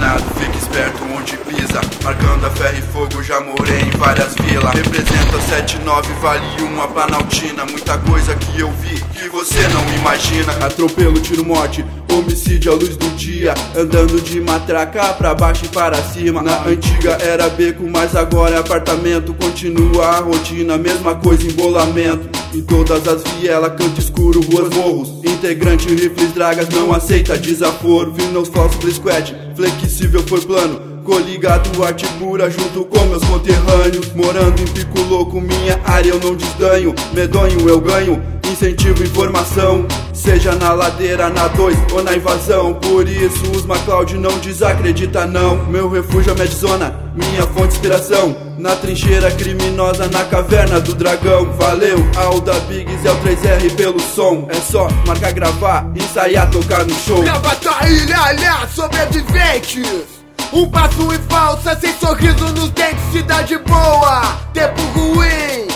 now. Ferro e fogo, já morei em várias vilas. Representa 79, vale uma planaltina. Muita coisa que eu vi que você não imagina. Atropelo, tiro morte, homicídio à luz do dia. Andando de matraca pra baixo e para cima. Na antiga era beco, mas agora é apartamento. Continua a rotina, mesma coisa, embolamento. Em todas as vielas, canto escuro, ruas, morros. Integrante, rifles, dragas, não aceita desaforo. Vim falsos squad, flexível foi plano. Coligado, arte pura junto com meus conterrâneos. Morando em pico louco, minha área eu não desdanho. Medonho eu ganho, incentivo informação Seja na ladeira, na 2 ou na invasão. Por isso os MacLeod não desacredita não. Meu refúgio é Medzona, minha fonte de inspiração. Na trincheira criminosa, na caverna do dragão. Valeu ao da Biggs e ao 3R pelo som. É só marcar, gravar, ensaiar, tocar no show. Gravatar, ilha, sobreviventes um passo em falsa, sem sorriso nos dentes, cidade boa, tempo ruim.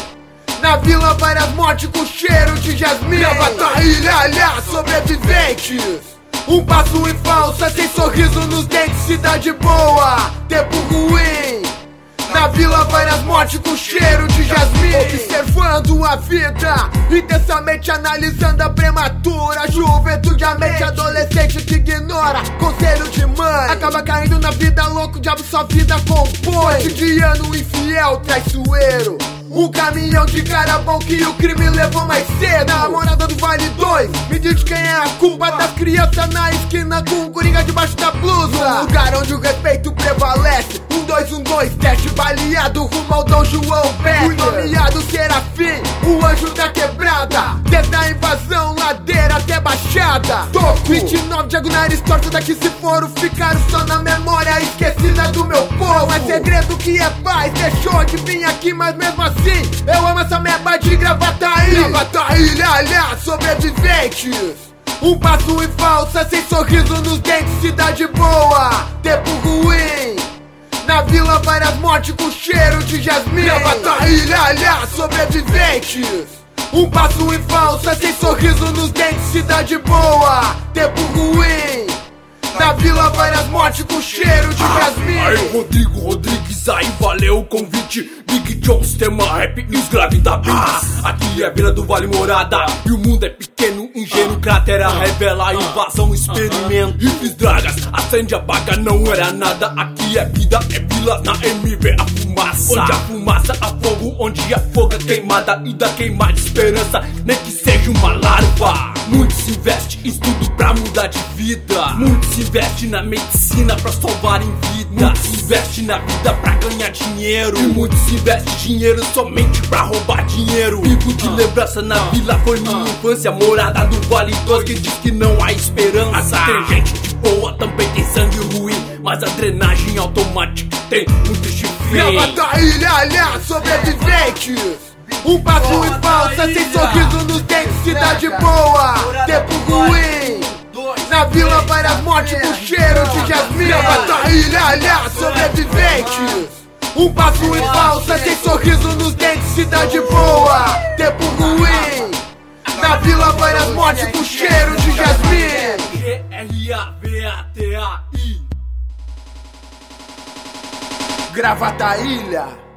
Na vila várias mortes com cheiro de jasmim. Avatar, ilha, ilha, sobreviventes. Um passo em falsa, sem sorriso nos dentes, cidade boa, tempo ruim. Na vila várias mortes com cheiro de jasmim Observando a vida Intensamente analisando a prematura Juventude, a mente Acaba caindo na vida louco, diabo sua vida compõe Cotidiano infiel, traiçoeiro um caminhão de cara bom que o crime levou mais cedo. A morada do Vale 2, me diz quem é a culpa das crianças na esquina com o coringa debaixo da blusa. Um lugar onde o respeito prevalece. Um, dois, um, dois, teste baleado rumo ao Dom João Pé. O nomeado Serafim, o anjo da quebrada. Desde a invasão, ladeira baixada. Toco 29 diagonais torto daqui se foram. Ficaram só na memória esquecida do meu povo. É segredo que é paz, deixou de vir aqui, mas mesmo assim. Eu amo essa merda de Gravataí. Gravataí, ilha, sobreviventes. Um passo em falsa, sem sorriso nos dentes, cidade boa, tempo ruim. Na vila várias mortes com cheiro de jasmim. Gravataí, ilha, sobreviventes. Um passo em falsa, sem sorriso nos dentes, cidade boa, tempo ruim. Na vila várias mortes com cheiro de jasmim. Aí, Rodrigo Rodrigues, aí valeu o convite. Big Jones, tema rap e os graves da Beats. Aqui é Vila do Vale Morada. E o mundo é pequeno, ingênuo, cratera revela invasão, experimento. E fiz dragas, acende, apaga, não era nada. Aqui é vida, é vila, na MV a fumaça. Onde a fumaça, a fogo, onde a foga queimada. E da queimada esperança, nem que seja uma larva. Muito se investe estudo pra mudar de vida. Muito se investe na medicina pra salvar em vida. Muito se investe na vida pra ganhar dinheiro. E muito se investe dinheiro somente pra roubar dinheiro. Vivo de lembrança na vila, foi minha infância. Morada do Vale 2 que diz que não há esperança. Tem gente de boa, também tem sangue ruim. Mas a drenagem automática tem muito chifre. Levanta ilha, ilha, sobreviventes. Um passo em falsa, sem sorriso nos dentes, cidade boa, tempo ruim. Na vila várias mortes com cheiro de jasmim. Levanta ilha, ilha, sobreviventes. Um passo em falsa, sem sorriso nos dentes, cidade boa, tempo ruim. Na vila várias mortes com cheiro de jasmim. G-R-A-V-A-T-A-I Gravata Ilha.